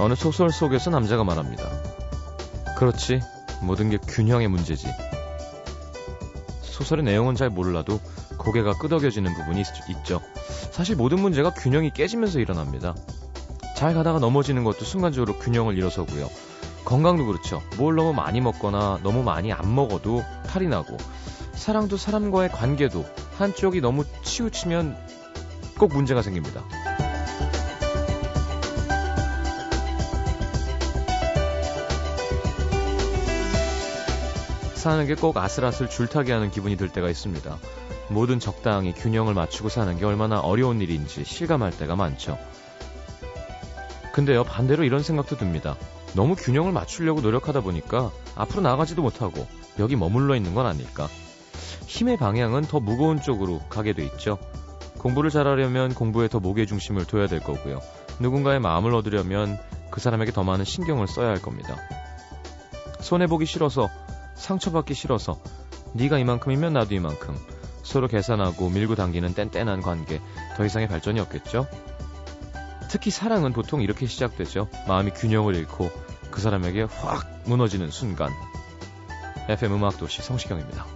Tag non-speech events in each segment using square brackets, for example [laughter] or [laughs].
어느 소설 속에서 남자가 말합니다. 그렇지, 모든 게 균형의 문제지. 소설의 내용은 잘 몰라도 고개가 끄덕여지는 부분이 있, 있죠. 사실 모든 문제가 균형이 깨지면서 일어납니다. 잘 가다가 넘어지는 것도 순간적으로 균형을 잃어서고요. 건강도 그렇죠. 뭘 너무 많이 먹거나 너무 많이 안 먹어도 탈이 나고 사랑도 사람과의 관계도 한쪽이 너무 치우치면 꼭 문제가 생깁니다. 사는 게 꼭 아슬아슬 줄타기 하는 기분이 들 때가 있습니다. 모든 적당히 균형을 맞추고 사는 게 얼마나 어려운 일인지 실감할 때가 많죠. 근데요, 반대로 이런 생각도 듭니다. 너무 균형을 맞추려고 노력하다 보니까 앞으로 나가지도 못하고 여기 머물러 있는 건 아닐까. 힘의 방향은 더 무거운 쪽으로 가게 돼 있죠. 공부를 잘하려면 공부에 더 목의 중심을 둬야 될 거고요. 누군가의 마음을 얻으려면 그 사람에게 더 많은 신경을 써야 할 겁니다. 손해보기 싫어서 상처받기 싫어서 네가 이만큼이면 나도 이만큼 서로 계산하고 밀고 당기는 뗀뗀한 관계 더 이상의 발전이 없겠죠? 특히 사랑은 보통 이렇게 시작되죠. 마음이 균형을 잃고 그 사람에게 확 무너지는 순간. FM 음악도시 성시경입니다.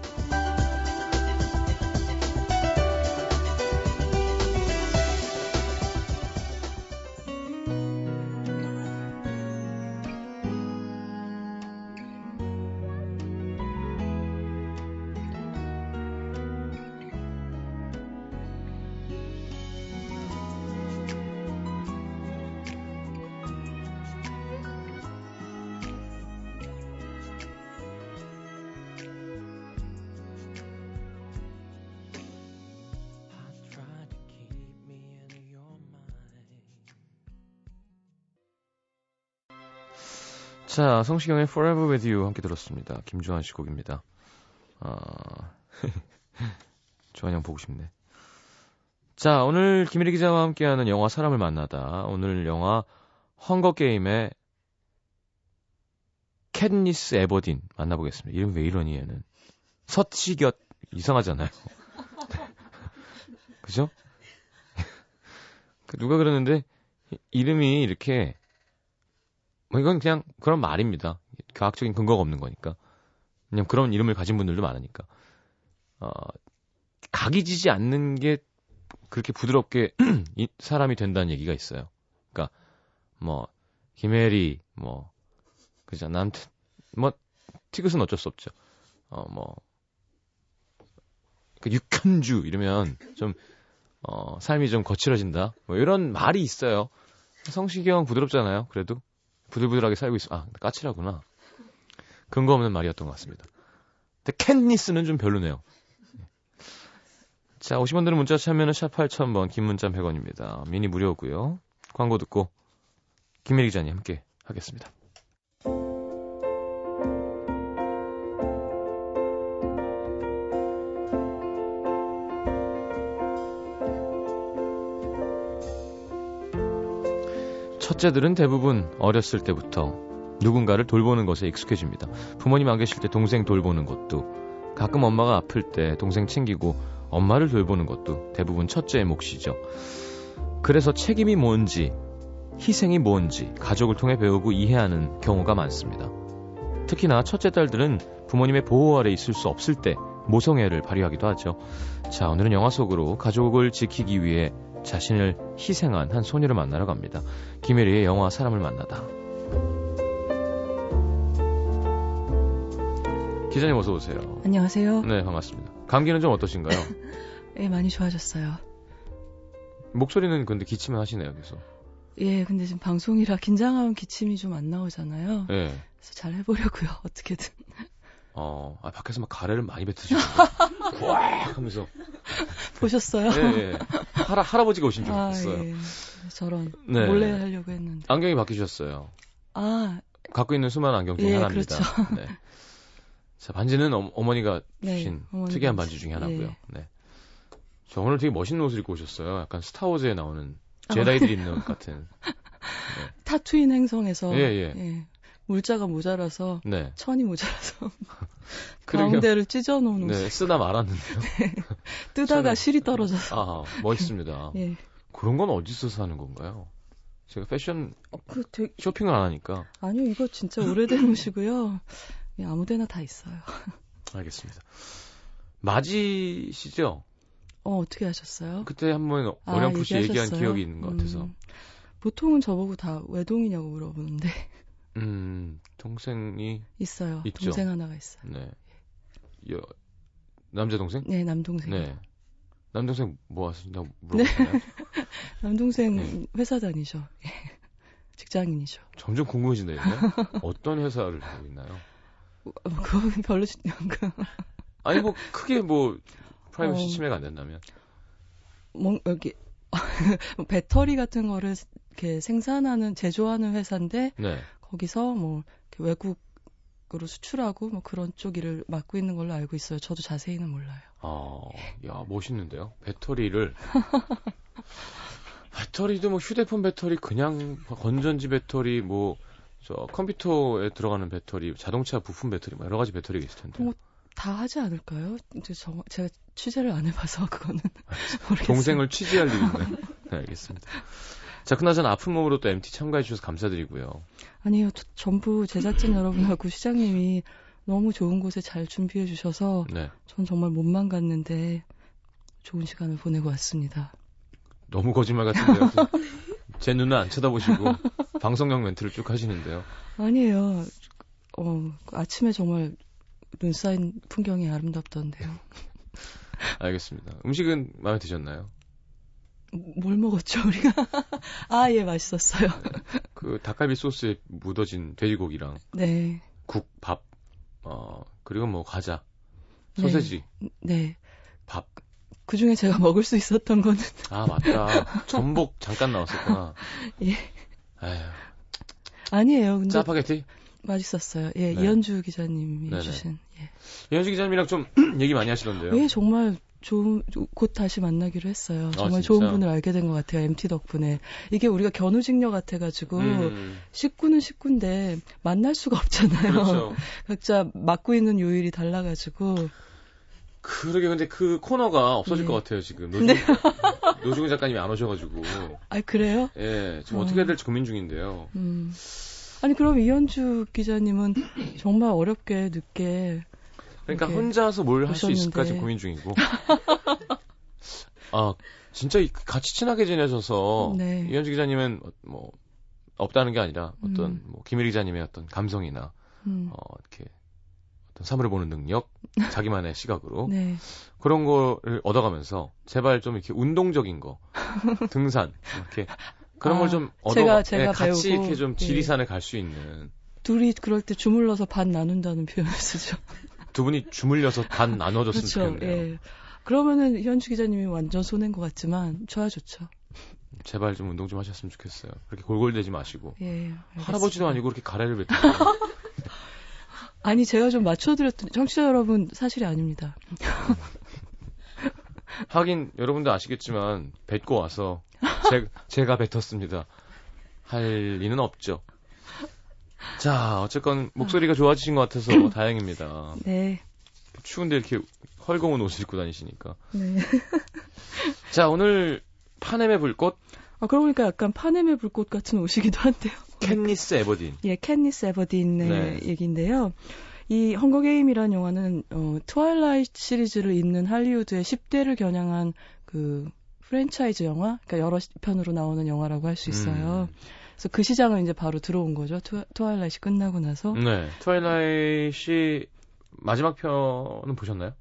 자, 성시경의 Forever With You 함께 들었습니다. 김주환 씨 곡입니다. 아, [laughs] 주환이 형 보고 싶네. 자, 오늘 김일희 기자와 함께하는 영화 사람을 만나다. 오늘 영화 헝거게임의 캣니스 에버딘 만나보겠습니다. 이름 왜 이러니 얘는. 서치곁 이상하잖아요. [laughs] 그죠? [laughs] 그 누가 그러는데 이름이 이렇게 뭐 이건 그냥 그런 말입니다. 과학적인 근거가 없는 거니까. 그냥 그런 이름을 가진 분들도 많으니까. 어, 각이 지지 않는 게 그렇게 부드럽게 [clears throat] 사람이 된다는 얘기가 있어요. 그러니까 뭐 김혜리 뭐 그죠 남튼 뭐 티귿은 어쩔 수 없죠. 어뭐 그 육현주 이러면 좀 어, 삶이 좀 거칠어진다. 뭐 이런 말이 있어요. 성시경 부드럽잖아요. 그래도 부들부들하게 살고 있어. 아, 까칠하구나. 근거 없는 말이었던 것 같습니다. 근데 캔니스는 좀 별로네요. 자, 50원 드는 문자 참여는 샵 8000번, 긴 문자 100원입니다. 미니 무료고요. 광고 듣고 김혜리 기자님 함께 하겠습니다. 첫째들은 대부분 어렸을 때부터 누군가를 돌보는 것에 익숙해집니다. 부모님 안 계실 때 동생 돌보는 것도 가끔 엄마가 아플 때 동생 챙기고 엄마를 돌보는 것도 대부분 첫째의 몫이죠. 그래서 책임이 뭔지, 희생이 뭔지 가족을 통해 배우고 이해하는 경우가 많습니다. 특히나 첫째 딸들은 부모님의 보호 아래 있을 수 없을 때 모성애를 발휘하기도 하죠. 자, 오늘은 영화 속으로 가족을 지키기 위해 자신을 희생한 한 소녀를 만나러 갑니다. 김혜리의 영화 사람을 만나다. 기자님 어서 오세요. 안녕하세요. 네, 반갑습니다. 감기는 좀 어떠신가요? [laughs] 예, 많이 좋아졌어요. 목소리는 근데 기침을 하시네요, 계속. 예, 근데 지금 방송이라 긴장하면 기침이 좀 안 나오잖아요. 예. 그래서 잘 해보려고요, [laughs] 어떻게든. 어, 아, 밖에서 막 가래를 많이 뱉으시는데. 꽉 [laughs] 하면서. 보셨어요? 예, 예. 할아, 할아버지가 오신 줄 아, 알았어요. 예. 저런. 네. 몰래 하려고 했는데. 안경이 바뀌셨어요. 아, 갖고 있는 수많은 안경 중에 예, 하나입니다. 그렇죠. 네. 자, 반지는 어, 머니가 네, 주신 어머니 특이한 반지. 반지 중에 하나고요. 예. 네. 저 오늘 되게 멋있는 옷을 입고 오셨어요. 약간 스타워즈에 나오는 제다이들이 입는 옷 같은. [laughs] 타투인 행성에서. 예, 예. 물자가 모자라서. 네. 천이 모자라서. [laughs] 가운데를 찢어놓은 옷. 네, 쓰다 말았는데요. [laughs] 뜨다가 저는- 실이 떨어져서. 아, 멋있습니다. [laughs] 예. 그런 건 어디서 사는 건가요? 제가 패션 어, 그 되게, 쇼핑을 안 하니까. 아니요, 이거 진짜 오래된 옷이고요. 예, 아무데나 다 있어요. 알겠습니다. 맞이시죠? 어, 어떻게 하셨어요? 그때 한번 아, 어렴풋이 얘기한 얘기하셨어요? 기억이 있는 것 같아서. 음, 보통은 저보고 다 외동이냐고 물어보는데 음, 동생이 있어요. 있죠. 동생 하나가 있어요. 네. 여, 남자 동생? 네, 남동생. 네. 남동생 뭐 하신다고 물어보나요? [laughs] 남동생 네. 회사 다니셔. 예. [laughs] 직장인이셔. 점점 궁금해진다 이제. 어떤 회사를 하고 있나요? 어, 그거 별로 중요한 거. [laughs] 아니 뭐 크게 뭐 프라이버시 어. 침해가 안 된다면. 뭐 여기 배터리 같은 거를 이렇게 생산하는 제조하는 회사인데 네. 거기서 뭐 외국으로 수출하고 뭐 그런 쪽 일을 맡고 있는 걸로 알고 있어요. 저도 자세히는 몰라요. 아, 야 멋있는데요. 배터리를 [laughs] 배터리도 뭐 휴대폰 배터리 그냥 건전지 배터리 뭐 저 컴퓨터에 들어가는 배터리, 자동차 부품 배터리 뭐 여러 가지 배터리가 있을 텐데. 뭐, 다 하지 않을까요? 이제 저, 제가 취재를 안 해봐서 그거는 모르겠어요. [laughs] 동생을 취재할 일이 있나요? [laughs] 네, 알겠습니다. 자, 그나저나 아픈 몸으로 또 MT 참가해 주셔서 감사드리고요. 아니요, 저- 전부 제작진 여러분하고 시장님이 너무 좋은 곳에 잘 준비해 주셔서 네. 전 정말 몸만 갔는데 좋은 시간을 보내고 왔습니다. 너무 거짓말 같은데요. 제 눈을 안 쳐다보시고 [laughs] 방송용 멘트를 쭉 하시는데요. 아니에요. 어, 아침에 정말 눈 쌓인 풍경이 아름답던데요. [laughs] 알겠습니다. 음식은 마음에 드셨나요? 뭘 먹었죠, 우리가? [laughs] 아, 예, 맛있었어요. [laughs] 그 닭갈비 소스에 묻어진 돼지고기랑 네, 국, 밥, 어, 그리고 뭐 과자, 소세지, 네. 밥. 그 중에 제가 먹을 수 있었던 거는, [laughs] 아, 맞다. 전복 잠깐 나왔었구나. 예. 에휴, 아니에요. 근데 짜파게티? 맛있었어요. 예, 네. 이현주 기자님이 네네. 주신. 예. 이현주 기자님이랑 좀 [clears throat] 얘기 많이 하시던데요. 예, 정말 좋은, 곧 다시 만나기로 했어요. 정말 아? 좋은 분을 알게 된 것 같아요. MT 덕분에. 이게 우리가 견우직녀 같아가지고, 음, 식구는 식구인데 만날 수가 없잖아요. 그렇죠. [laughs] 각자 맡고 있는 요일이 달라가지고. 그러게 근데 그 코너가 없어질 네. 것 같아요 지금 노중, [laughs] 노중훈 작가님이 안 오셔가지고 아, 그래요? 예 지금 어. 어떻게 해야 될지 고민 중인데요. 음. 아니, 그럼 이현주 기자님은 정말 어렵게 늦게. 그러니까 혼자서 뭘 할 수. 있을까 지금 고민 중이고. 아 진짜 이- 같이 친하게 지내셔서 네. 이현주 기자님은 어, 뭐 없다는 게 아니라 어떤 음. 뭐 김일희 기자님의 어떤 감성이나 음. 어 이렇게 어떤 사물을 보는 능력, 자기만의 시각으로 네. 그런 거를 얻어가면서 제발 좀 이렇게 운동적인 거, [laughs] 등산 이렇게 그런 아, 걸좀 얻어 제가- 제가 예, 같이 배우고, 이렇게 좀 예. 지리산을 갈 수 있는 둘이 그럴 때 주물러서 반 나눈다는 표현을 쓰죠. 두 분이 주물려서 반 [laughs] 나눠줬으면 그렇죠. 좋겠네요. 예. 그러면은 현주 기자님이 완전 손해인 것 같지만 좋아 좋죠. 제발 좀 운동 좀 하셨으면 좋겠어요. 그렇게 골골대지 마시고 예. 할아버지도. 아니고 그렇게 가래를 뱉고 [laughs] 아니 제가 좀 맞춰드렸더니 청취자 여러분 사실이 아닙니다. [laughs] 하긴 여러분도 아시겠지만 뱉고 와서 제, 제가 뱉었습니다. 할 리는 없죠. 자, 어쨌건 목소리가 좋아지신 것 같아서 다행입니다. 네. 추운데 이렇게 헐거운 옷을 입고 다니시니까. 네. [laughs] 자, 오늘 파넴의 불꽃 아 그러고 보니까 약간 파넴의 불꽃 같은 옷이기도 한데요. 캣니스 에버딘. 예, 캣니스 에버딘의 네. 얘기인데요. 이 헝거게임이라는 영화는 어, 트와일라이트 시리즈를 잇는 할리우드의 10대를 겨냥한 그 프랜차이즈 영화, 그러니까 여러 편으로 나오는 영화라고 할 수 있어요. 그래서 그 시장을 이제 바로 들어온 거죠. 트와, 트와일라이트 끝나고 나서. 네. 트와일라이트이 마지막 편은 보셨나요?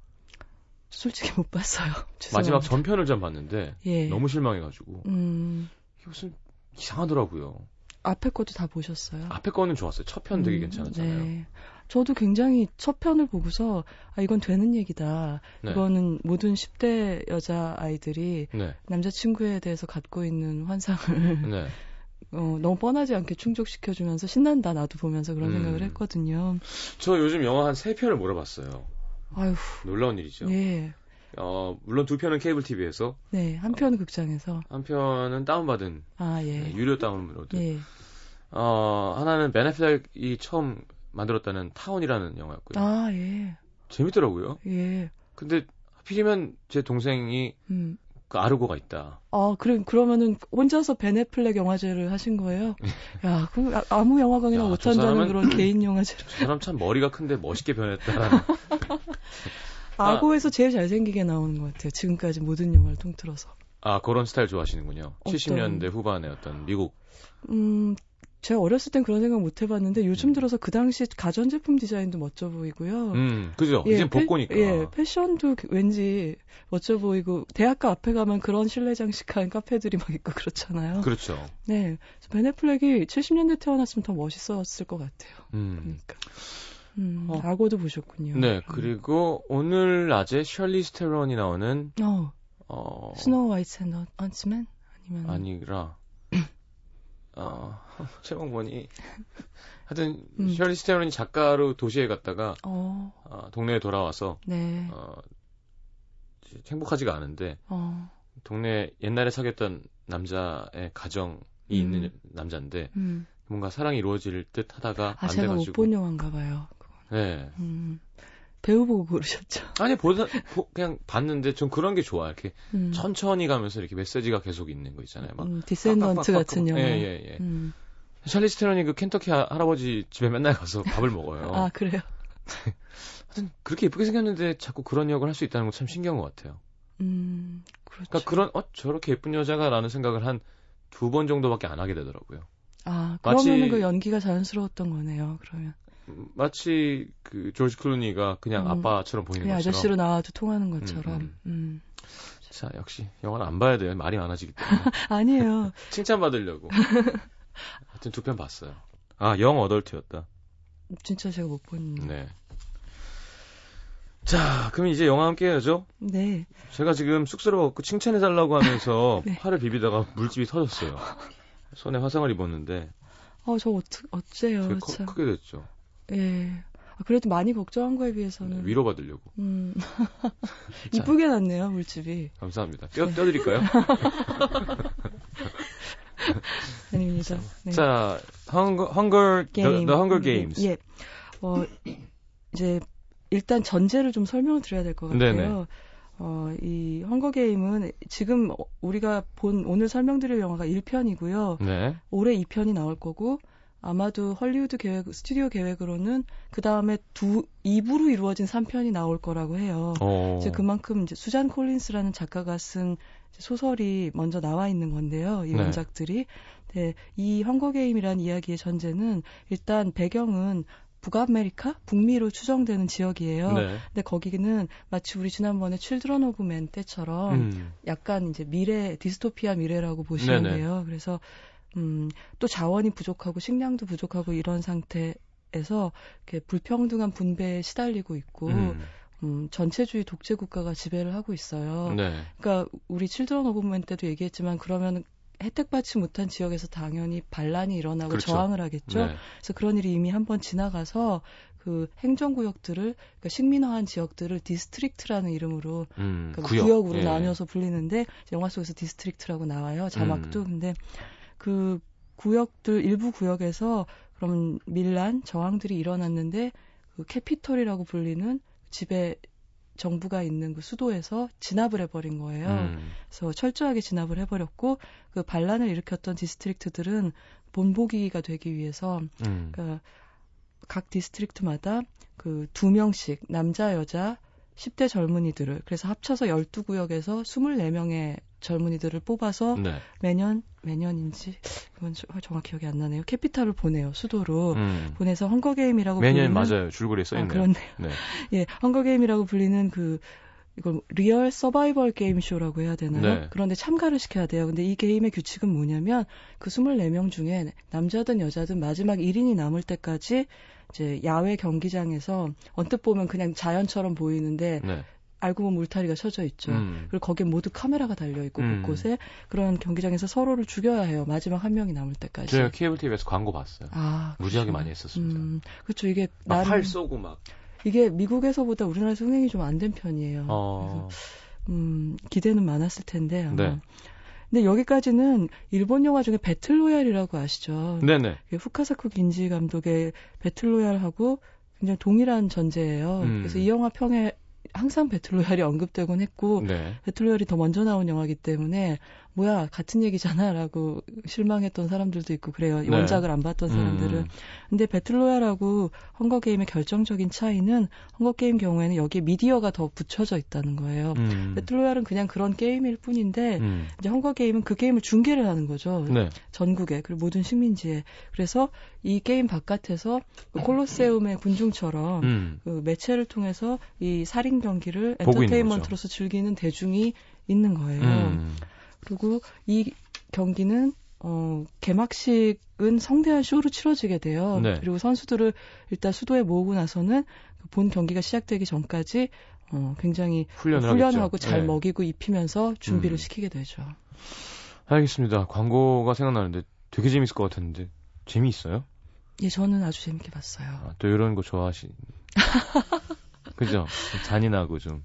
솔직히 못 봤어요. [laughs] 마지막. 전편을 좀 봤는데 예. 너무 실망해가지고 음, 이게 무슨 이상하더라고요. 앞에 것도 다 보셨어요? 앞에 거는 좋았어요. 첫 편 되게 음, 괜찮았잖아요. 네. 저도 굉장히 첫 편을 보고서 아 이건 되는 얘기다. 네. 이거는 모든 10대 여자 아이들이 네. 남자친구에 대해서 갖고 있는 환상을 네. [laughs] 어, 너무 뻔하지 않게 충족시켜주면서 신난다 나도 보면서 그런 음. 생각을 했거든요. 저 요즘 영화 한 세 편을 몰아봤어요. 아유, 놀라운 일이죠. 예, 어, 물론 두 편은 케이블 TV에서 네 한편 극장에서 한 편은 다운받은 아 네, 예, 유료 다운로드. 예, 어, 하나는 벤 애플렉이 처음 만들었다는 타운이라는 영화였고요. 아 예, 재밌더라고요. 예, 근데 하필이면 제 동생이 음, 그 아르고가 있다. 아, 그래, 그러면은 혼자서 벤 애플렉 영화제를 하신 거예요? 야, 그 아, 무 영화관이나 야, 저 못한다는 사람은 그런 개인 영화제를. 저 사람 참 머리가 큰데 멋있게 변했다라는. [laughs] 아르고에서 제일 잘생기게 나오는 것 같아요. 지금까지 모든 영화를 통틀어서. 아, 그런 스타일 좋아하시는군요. 어떤- 70년대 후반에 어떤 미국. 음, 제가 어렸을 땐 그런 생각 못 해봤는데 요즘 들어서 그 당시 가전제품 디자인도 멋져 보이고요. 음, 그죠? 예, 패- 복고니까. 예, 패션도 그- 왠지 멋져 보이고 대학가 앞에 가면 그런 실내 장식한 카페들이 막 있고 그렇잖아요. 그렇죠. 네, 베네플렉이 70년대 태어났으면 더 멋있었을 것 같아요. 음. 그러니까. 음, 어. 아르고도 보셨군요. 네, 그리고 오늘 낮에 샤를리즈 테론이 나오는 어, 어 Snow White and Huntsman 아니면 아니라 어 [laughs] 제목 뭐니? [laughs] 하여튼 음. 샤를리즈 테론이 작가로 도시에 갔다가 어, 어, 동네에 돌아와서 네, 어 행복하지가 않은데 어, 동네 옛날에 사귀었던 남자의 가정이 음. 있는 남자인데 음. 뭔가 사랑이 이루어질 듯 하다가 아 안 제가 못 돼가지고 본 영화인가 봐요. 네 음, 배우 보고 고르셨죠. 아니 보다 보- 그냥 봤는데 전 그런 게 좋아 이렇게 음. 천천히 가면서 이렇게 메시지가 계속 있는 거 있잖아요 막 음, 디센던트 같은 영화. 예예 예. 음. 찰리스 테론이 그 켄터키 하- 할아버지 집에 맨날 가서 밥을 먹어요. 아 그래요. [laughs] 하여튼 그렇게 예쁘게 생겼는데 자꾸 그런 역을 할 수 있다는 건 참 신기한 것 같아요. 음, 그렇죠. 그러니까 그런 어 저렇게 예쁜 여자가라는 생각을 한 두 번 정도밖에 안 하게 되더라고요. 아 그러면은 그 연기가 자연스러웠던 거네요. 그러면 음, 마치 그 조지 클루니가 그냥 음. 아빠처럼 보이는 것처럼. 아저씨로 나와도 통하는 것처럼. 음, 음. 자 역시 영화는 안 봐야 돼요. 말이 많아지기 때문에 [laughs] 아니에요. [laughs] 칭찬 받으려고. 하여튼 두 편 봤어요. 아 영 어덜트였다. 진짜 제가 못 본. 네. 자, 그럼 이제 영화 함께 해야죠. 네. 제가 지금 쑥스러워 갖고 칭찬해달라고 하면서 [laughs] 네. 팔을 비비다가 물집이 터졌어요. 손에 화상을 입었는데 어, 저 어쩌, 어째요. 되게 커-. 크게 됐죠. 예. 아, 그래도 많이 걱정한 거에 비해서는. 위로받으려고. 음. 자. [laughs] [laughs] 이쁘게 났네요, 물집이. 감사합니다. 떼어, 떼어드릴까요? [laughs] 아닙니다. 네. 자, Hunger the, 게임. the Hunger Games. 예. 어, 이제, 일단 전제를 좀 설명을 드려야 될 것 같아요. 네네. 어, 이 헝거 게임은 지금 우리가 본 오늘 설명드릴 영화가 1편이고요. 네. 올해 2편이 나올 거고 아마도 헐리우드 계획, 스튜디오 계획으로는 그 다음에 두 2부로 이루어진 3편이 나올 거라고 해요. 어. 이제 그만큼 이제 수잔 콜린스라는 작가가 쓴 소설이 먼저 나와 있는 건데요. 이 네. 원작들이. 네, 이 헝거 게임이라는 이야기의 전제는 일단 배경은 북아메리카, 북미로 추정되는 지역이에요. 네. 근데 거기는 마치 우리 지난번에 칠드런 오브 맨 때처럼 음. 약간 이제 미래 디스토피아 미래라고 보시면 네네. 돼요. 그래서 음, 또 자원이 부족하고 식량도 부족하고 이런 상태에서 이렇게 불평등한 분배에 시달리고 있고 음. 음. 전체주의 독재 국가가 지배를 하고 있어요. 네. 그러니까 우리 칠드런 오브 맨 때도 얘기했지만 그러면 혜택받지 못한 지역에서 당연히 반란이 일어나고 그렇죠. 저항을 하겠죠. 네. 그래서 그런 일이 이미 한번 지나가서 그 행정구역들을 그러니까 식민화한 지역들을 district라는 이름으로 음. 그러니까 구역. 구역. 으로 예. 나뉘어서 불리는데 영화 속에서 district라고 나와요 자막도 음. 근데 그 구역들 일부 구역에서 그럼 민란 저항들이 일어났는데 그 Capitol이라고 불리는 지배 정부가 있는 그 수도에서 진압을 해버린 거예요. 음. 그래서 철저하게 진압을 해버렸고 그 반란을 일으켰던 district들은 본보기가 되기 위해서 음. 그러니까 각 district마다 그 두 명씩 남자 여자 10대 젊은이들을 그래서 합쳐서 12구역에서 24명의 젊은이들을 뽑아서 네. 매년 매년인지 이건 저- 정확히 기억이 안 나네요. Capitol을 보내요. 수도로. 음. 보내서 헝거 게임이라고 매년 불리는 맞아요. 줄거리에 써 아, 있네요. 그렇네요. 네. [laughs] 예, 헝거 게임이라고 불리는 그 이걸 real 서바이벌 게임 쇼라고 해야 되나요? 네. 그런데 참가를 시켜야 돼요. 근데 이 게임의 규칙은 뭐냐면 그 24명 중에 남자든 여자든 마지막 1인이 남을 때까지 이제 야외 경기장에서 언뜻 보면 그냥 자연처럼 보이는데 네. 알고 보면 울타리가 쳐져 있죠. 음. 그리고 거기에 모두 카메라가 달려 있고 음. 곳곳에 그런 경기장에서 서로를 죽여야 해요. 마지막 한 명이 남을 때까지. 제가 케이블 TV에서 광고 봤어요. 아, 무지하게. 많이 했었습니다. 음, 그렇죠. 이게 막 나름 팔 쏘고 막. 이게 미국에서보다 우리나라에서 흥행이 좀 안 된 편이에요. 어. 음, 기대는 많았을 텐데. 아마. 네. 근데 여기까지는 일본 영화 중에 배틀로얄이라고 아시죠? 네네. 후카사쿠 긴지 감독의 배틀로얄하고 굉장히 동일한 전제예요. 음. 그래서 이 영화 평에 항상 배틀로얄이 언급되곤 했고 네. 배틀로얄이 더 먼저 나온 영화기 때문에 뭐야 같은 얘기잖아라고 실망했던 사람들도 있고 그래요. 네. 원작을 안 봤던 사람들은. 음. 근데 배틀로얄하고 헝거 게임의 결정적인 차이는 헝거 게임 경우에는 여기에 미디어가 더 붙여져 있다는 거예요. 음. 배틀로얄은 그냥 그런 게임일 뿐인데 음. 이제 헝거 게임은 그 게임을 중계를 하는 거죠. 네. 전국에 그리고 모든 식민지에. 그래서 이 게임 바깥에서 그 콜로세움의 군중처럼 음. 그 매체를 통해서 이 살인 경기를 엔터테인먼트로서 즐기는 대중이 있는 거예요. 음. 그리고 이 경기는 어, 개막식은 성대한 쇼로 치러지게 돼요. 네. 그리고 선수들을 일단 수도에 모으고 나서는 본 경기가 시작되기 전까지 어, 굉장히 훈련을 훈련하고 잘 네. 먹이고 입히면서 준비를 음. 시키게 되죠. 알겠습니다. 광고가 생각나는데 되게 재밌을 것 같았는데 재미있어요? 예, 저는 아주 재밌게 봤어요. 아, 또 이런 거 좋아하시. [laughs] 그죠? 잔인하고 좀.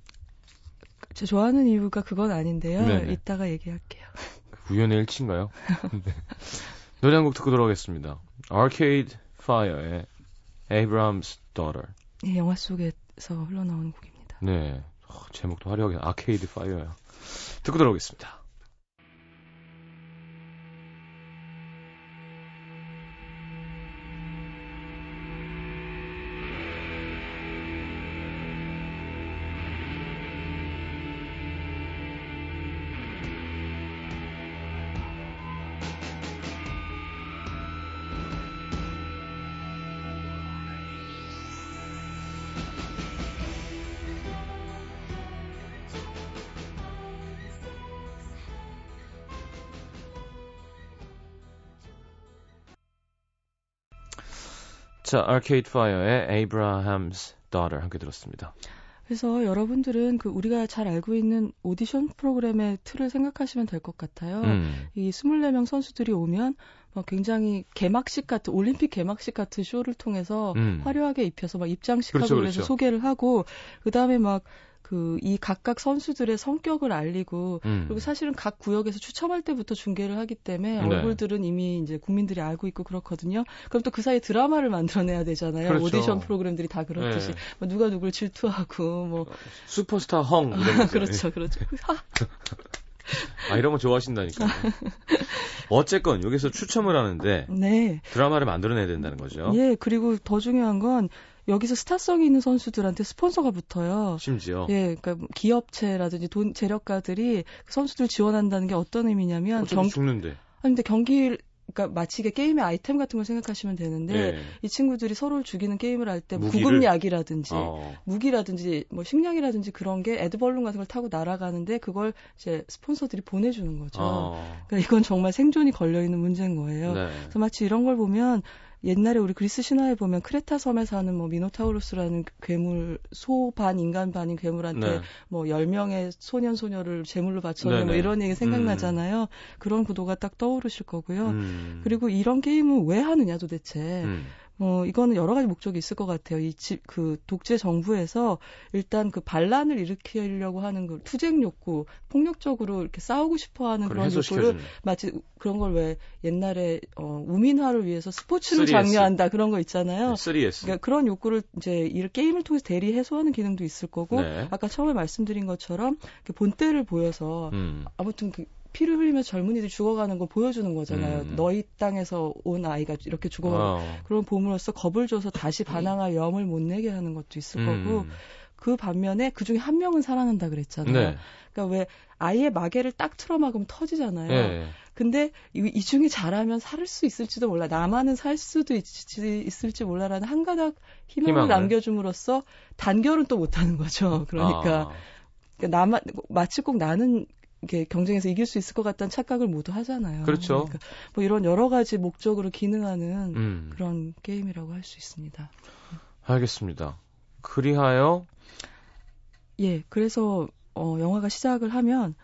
제 좋아하는 이유가 그건 아닌데요. 네네. 이따가 얘기할게요. 우연의 일치인가요? [laughs] 네. 노래 한 곡 듣고 돌아오겠습니다. Arcade Fire의 Abraham's Daughter. 네, 영화 속에서 흘러나오는 곡입니다. 네. 어, 제목도 화려하게 Arcade Fire야. 듣고 돌아오겠습니다. 자, Arcade Fire의 Abraham's Daughter 함께 들었습니다. 그래서 여러분들은 그 우리가 잘 알고 있는 오디션 프로그램의 틀을 생각하시면 될 것 같아요. 음. 이 24명 선수들이 오면 막 굉장히 개막식 같은 올림픽 개막식 같은 쇼를 통해서 음. 화려하게 입혀서 막 입장식하고 그렇죠, 그래서 그렇죠. 소개를 하고 그다음에 막 그 이 각각 선수들의 성격을 알리고 음. 그리고 사실은 각 구역에서 추첨할 때부터 중계를 하기 때문에 네. 얼굴들은 이미 이제 국민들이 알고 있고 그렇거든요. 그럼 또 그 사이에 드라마를 만들어내야 되잖아요. 그렇죠. 오디션 프로그램들이 다 그렇듯이 네. 뭐 누가 누굴 질투하고 뭐 슈퍼스타 헝 이런 거 [laughs] 그렇죠, 그렇죠. 아 이런 거 좋아하신다니까. 어쨌건 여기서 추첨을 하는데 네. 드라마를 만들어내야 된다는 거죠. 예, 그리고 더 중요한 건 여기서 스타성이 있는 선수들한테 스폰서가 붙어요. 심지어. 예, 그러니까 기업체라든지 돈 재력가들이 선수들 지원한다는 게 어떤 의미냐면 경 죽는데. 아니 근데 경기 그러니까 마치 이게 게임의 아이템 같은 걸 생각하시면 되는데 네. 이 친구들이 서로를 죽이는 게임을 할 때 구급약이라든지 어. 무기라든지 뭐 식량이라든지 그런 게 애드벌룬 같은 걸 타고 날아가는데 그걸 이제 스폰서들이 보내주는 거죠. 어. 그러니까 이건 정말 생존이 걸려 있는 문제인 거예요. 네. 그래서 마치 이런 걸 보면 옛날에 우리 그리스 신화에 보면 크레타 섬에 사는 뭐 미노타우루스라는 괴물 소 반 인간 반인 괴물한테 네. 뭐 10명의 소년 소녀를 제물로 바치는 뭐 이런 얘기 생각나잖아요. 음. 그런 구도가 딱 떠오르실 거고요. 음. 그리고 이런 게임은 왜 하느냐 도대체. 음. 어, 이거는 여러 가지 목적이 있을 것 같아요. 이 집, 그 독재 정부에서 일단 그 반란을 일으키려고 하는 그 투쟁 욕구, 폭력적으로 이렇게 싸우고 싶어 하는 그런 욕구를 마치 그런 걸 왜 옛날에 어, 우민화를 위해서 스포츠를 3S. 장려한다 그런 거 있잖아요. 네, 3S. 그러니까 그런 욕구를 이제 이 게임을 통해서 대리 해소하는 기능도 있을 거고 네. 아까 처음에 말씀드린 것처럼 본때를 보여서 음. 아무튼 그 피를 흘리며 젊은이들 죽어가는 걸 보여주는 거잖아요. 음. 너희 땅에서 온 아이가 이렇게 죽어가는 어. 그런 봄으로써 겁을 줘서 다시 반항할 염을 못 내게 하는 것도 있을 음. 거고 그 반면에 그 중에 한 명은 살아난다 그랬잖아요. 네. 그러니까 왜 아이의 마개를 딱 틀어막으면 터지잖아요. 네. 근데 이, 이, 중에 잘하면 살 수 있을지도 몰라. 나만은 살 수도 있, 있을지 몰라라는 한 가닥 희망을, 희망을. 남겨줌으로써 단결은 또 못하는 거죠. 그러니까 아. 그러니까 나만 마치 꼭 나는 이게 경쟁에서 이길 수 있을 것 같다는 착각을 모두 하잖아요. 그렇죠. 그러니까 뭐 이런 여러 가지 목적으로 기능하는 음. 그런 게임이라고 할 수 있습니다. 알겠습니다. 그리하여 예, 그래서 어 영화가 시작을 하면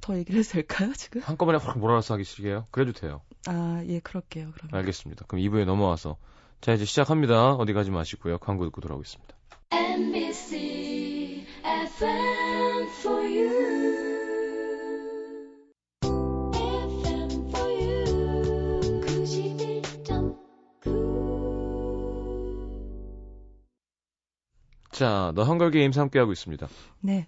더 얘기를 해도 될까요, 지금? 한꺼번에 확 몰아서 하기 싫게요? 그래도 돼요. 아, 예, 그럴게요, 그럼. 알겠습니다. 그럼 2부에 넘어와서 자, 이제 시작합니다. 어디 가지 마시고요. 광고 듣고 돌아오겠습니다. MBC 자, 너 헝거 게임스 함께하고 있습니다. 네.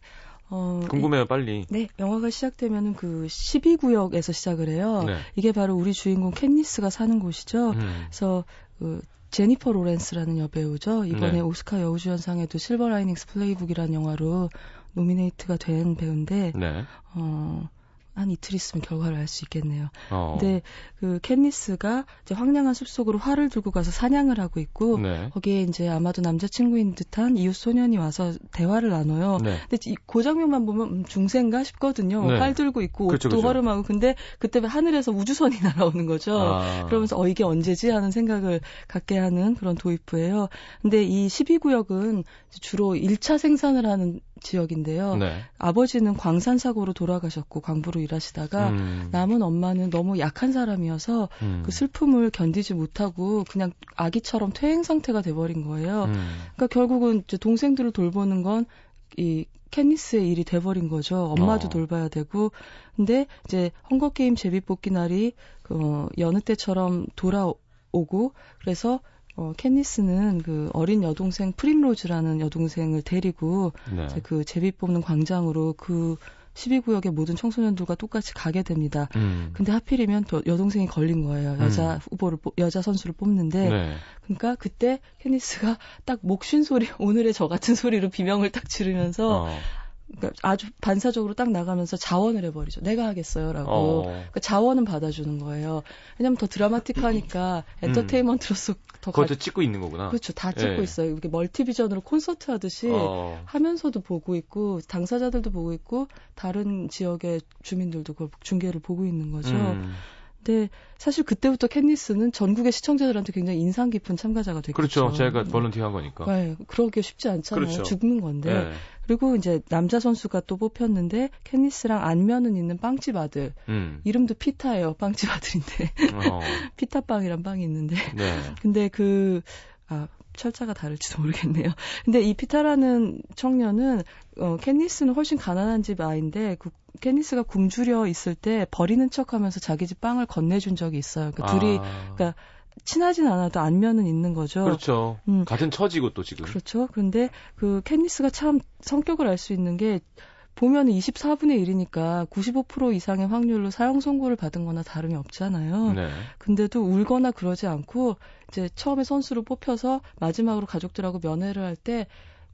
어, 궁금해요, 빨리. 네, 영화가 시작되면은 그 12구역에서 시작을 해요. 네. 이게 바로 우리 주인공 캔니스가 사는 곳이죠. 음. 그래서 그 제니퍼 로렌스라는 여배우죠. 이번에 네. 오스카 여우주연상에도 실버 라이닝스 플레이북이라는 영화로 노미네이트가 된 배우인데 네. 어 한 이틀 있으면 결과를 알 수 있겠네요. 어. 근데 그 캣니스가 이제 황량한 숲속으로 활을 들고 가서 사냥을 하고 있고 네. 거기에 이제 아마도 남자친구인 듯한 이웃 소년이 와서 대화를 나눠요. 네. 근데 그 장면만 보면 음, 중세인가 싶거든요. 네. 활 들고 있고 옷도 그렇죠. 허름하고 근데 그때 하늘에서 우주선이 [laughs] 날아오는 거죠. 아. 그러면서 어 이게 언제지 하는 생각을 갖게 하는 그런 도입부예요. 근데 이 12구역은 주로 1차 생산을 하는 지역인데요. 네. 아버지는 광산 사고로 돌아가셨고 광부로 일하시다가 음. 남은 엄마는 너무 약한 사람이어서 음. 그 슬픔을 견디지 못하고 그냥 아기처럼 퇴행 상태가 돼버린 거예요. 음. 그러니까 결국은 이제 동생들을 돌보는 건이 캔니스의 일이 돼버린 거죠. 엄마도 어. 돌봐야 되고. 근데 이제 헝거 게임 제비뽑기 날이 어, 여느 때처럼 돌아오고 그래서 어, 캔니스는 그 어린 여동생 프림로즈라는 여동생을 데리고 네. 그 제비 뽑는 광장으로 그 12구역의 모든 청소년들과 똑같이 가게 됩니다. 음. 근데 하필이면 또 여동생이 걸린 거예요. 여자 음. 후보를 여자 선수를 뽑는데 네. 그러니까 그때 캔니스가 딱 목쉰 소리 [laughs] 오늘의 저 같은 소리로 비명을 딱 지르면서 어. 그러니까 아주 반사적으로 딱 나가면서 자원을 해버리죠. 내가 하겠어요라고. 어. 그러니까 자원은 받아주는 거예요. 왜냐면 더 드라마틱하니까 음. 엔터테인먼트로서 더 그것도 가... 찍고 있는 거구나. 그렇죠. 다 찍고 예. 있어요. 이렇게 멀티비전으로 콘서트 하듯이 어. 하면서도 보고 있고 당사자들도 보고 있고 다른 지역의 주민들도 그 중계를 보고 있는 거죠. 음. 근데 사실 그때부터 캣니스는 전국의 시청자들한테 굉장히 인상 깊은 참가자가 됐죠. 그렇죠. 제가 volunteer한 거니까. 네, 그러기 쉽지 않잖아요. 그렇죠. 죽는 건데. 네. 그리고 이제 남자 선수가 또 뽑혔는데 캣니스랑 안면은 있는 빵집 아들. 음. 이름도 피타예요. 빵집 아들인데. 어. [laughs] 피타빵이란 빵이 있는데. 네. 근데 그 아, 철자가 다를지도 모르겠네요. 근데 이 피타라는 청년은 어 캔니스는 훨씬 가난한 집 아이인데 그 케니스가 굶주려 있을 때 버리는 척하면서 자기 집 빵을 건네준 적이 있어요. 그러니까 둘이 아. 그러니까 친하진 않아도 안면은 있는 거죠. 그렇죠. 음. 같은 처지고 또 지금. 그렇죠. 그런데 그 캔니스가 참 성격을 알 수 있는 게 보면 24분의 1이니까 95% 이상의 확률로 사형 선고를 받은 거나 다름이 없잖아요. 네. 근데도 울거나 그러지 않고 이제 처음에 선수로 뽑혀서 마지막으로 가족들하고 면회를 할 때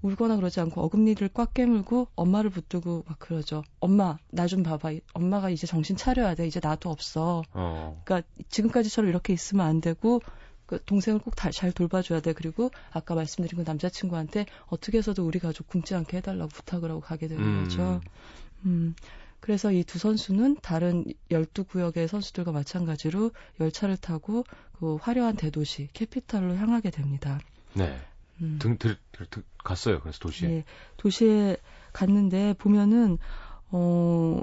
울거나 그러지 않고 어금니를 꽉 깨물고 엄마를 붙들고 막 그러죠. 엄마, 나 좀 봐봐. 엄마가 이제 정신 차려야 돼. 이제 나도 없어. 어. 그러니까 지금까지처럼 이렇게 있으면 안 되고 그 동생을 꼭 잘 돌봐줘야 돼. 그리고 아까 말씀드린 그 남자친구한테 어떻게 해서도 우리 가족 굶지 않게 해달라고 부탁을 하고 가게 되는 음. 거죠. 음. 그래서 이 두 선수는 다른 12구역의 선수들과 마찬가지로 열차를 타고 그 화려한 대도시 캐피탈로 향하게 됩니다. 네. 음. 등, 들, 들, 갔어요. 그래서 도시에. 네, 도시에 갔는데 보면은 어.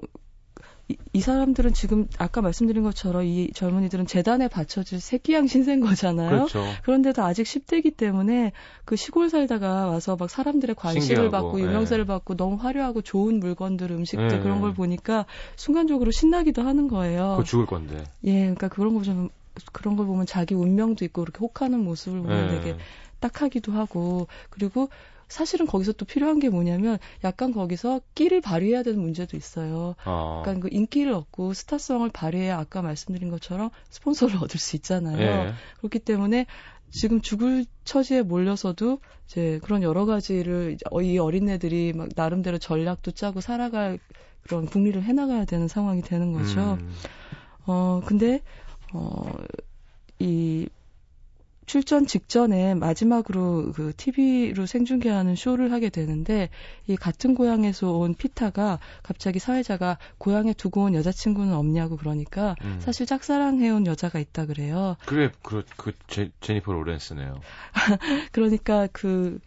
이, 이 사람들은 지금 아까 말씀드린 것처럼 이 젊은이들은 재단에 바쳐질 새끼양 신생 거잖아요. 그렇죠. 그런데도 아직 10대이기 때문에 그 시골 살다가 와서 막 사람들의 관심을 신기하고, 받고 유명세를 네. 받고 너무 화려하고 좋은 물건들, 음식들 네. 그런 걸 보니까 순간적으로 신나기도 하는 거예요. 그 죽을 건데. 예, 그러니까 그런 거 좀 그런 걸 보면 자기 운명도 있고 그렇게 혹하는 모습을 보면 네. 되게 딱하기도 하고 그리고 사실은 거기서 또 필요한 게 뭐냐면 약간 거기서 끼를 발휘해야 되는 문제도 있어요. 어. 약간 그 인기를 얻고 스타성을 발휘해야 아까 말씀드린 것처럼 스폰서를 [laughs] 얻을 수 있잖아요. 예. 그렇기 때문에 지금 죽을 처지에 몰려서도 이제 그런 여러 가지를 이 어린애들이 막 나름대로 전략도 짜고 살아갈 그런 국리를 해나가야 되는 상황이 되는 거죠. 음. 어 근데 어 이 출전 직전에 마지막으로 그 TV로 생중계하는 쇼를 하게 되는데 이 같은 고향에서 온 피타가 갑자기 사회자가 고향에 두고 온 여자친구는 없냐고 그러니까 음. 사실 짝사랑해온 여자가 있다 그래요. 그래, 그, 그 제, 제니퍼 로렌스네요. [laughs] 그러니까 그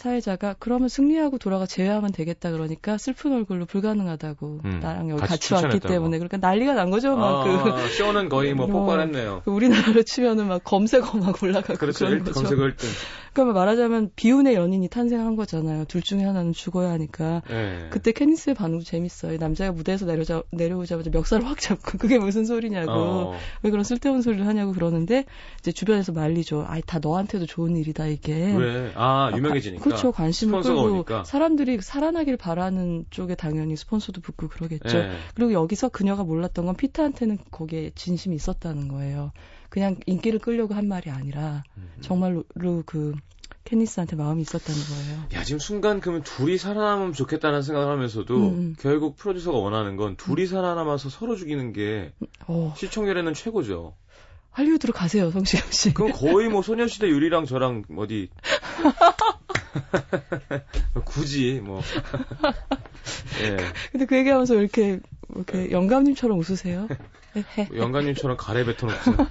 사회자가 그러면 승리하고 돌아가 제외하면 되겠다 그러니까 슬픈 얼굴로 불가능하다고 음, 나랑 여기 같이, 같이 왔기 때문에 그러니까 난리가 난 거죠 막그 아, 쇼는 거의 뭐, 뭐 폭발했네요. 그 우리나라로 치면은 막 검색어 막 올라가고 그렇죠. 그런 거죠. 검색어 1등. 그러니까 말하자면 비운의 연인이 탄생한 거잖아요. 둘 중에 하나는 죽어야 하니까. 네. 그때 케니스의 반응도 재밌어요. 남자가 무대에서 내려자, 내려오자마자 멱살을 확 잡고 그게 무슨 소리냐고 어. 왜 그런 쓸데없는 소리를 하냐고 그러는데 이제 주변에서 말리죠. 아이 다 너한테도 좋은 일이다 이게. 왜? 아 유명해지니까. 아, 그렇죠. 관심을 끌고 오니까. 사람들이 살아나길 바라는 쪽에 당연히 스폰서도 붙고 그러겠죠. 네. 그리고 여기서 그녀가 몰랐던 건 피터한테는 거기에 진심이 있었다는 거예요. 그냥 인기를 끌려고 한 말이 아니라 음. 정말로 그 케니스한테 마음이 있었다는 거예요. 야 지금 순간 그러면 둘이 살아남으면 좋겠다는 생각을 하면서도 음. 음. 결국 프로듀서가 원하는 건 둘이 음. 살아남아서 서로 죽이는 게 어. 시청률에는 최고죠. 할리우드로 가세요, 성시경 씨. 그럼 거의 뭐 소녀시대 유리랑 저랑 어디 [laughs] 굳이 뭐. 예. 근데 그 얘기하면서 왜 이렇게 이렇게 영감님처럼 웃으세요? [laughs] 영감님처럼 가래 뱉어놓 무슨. [laughs]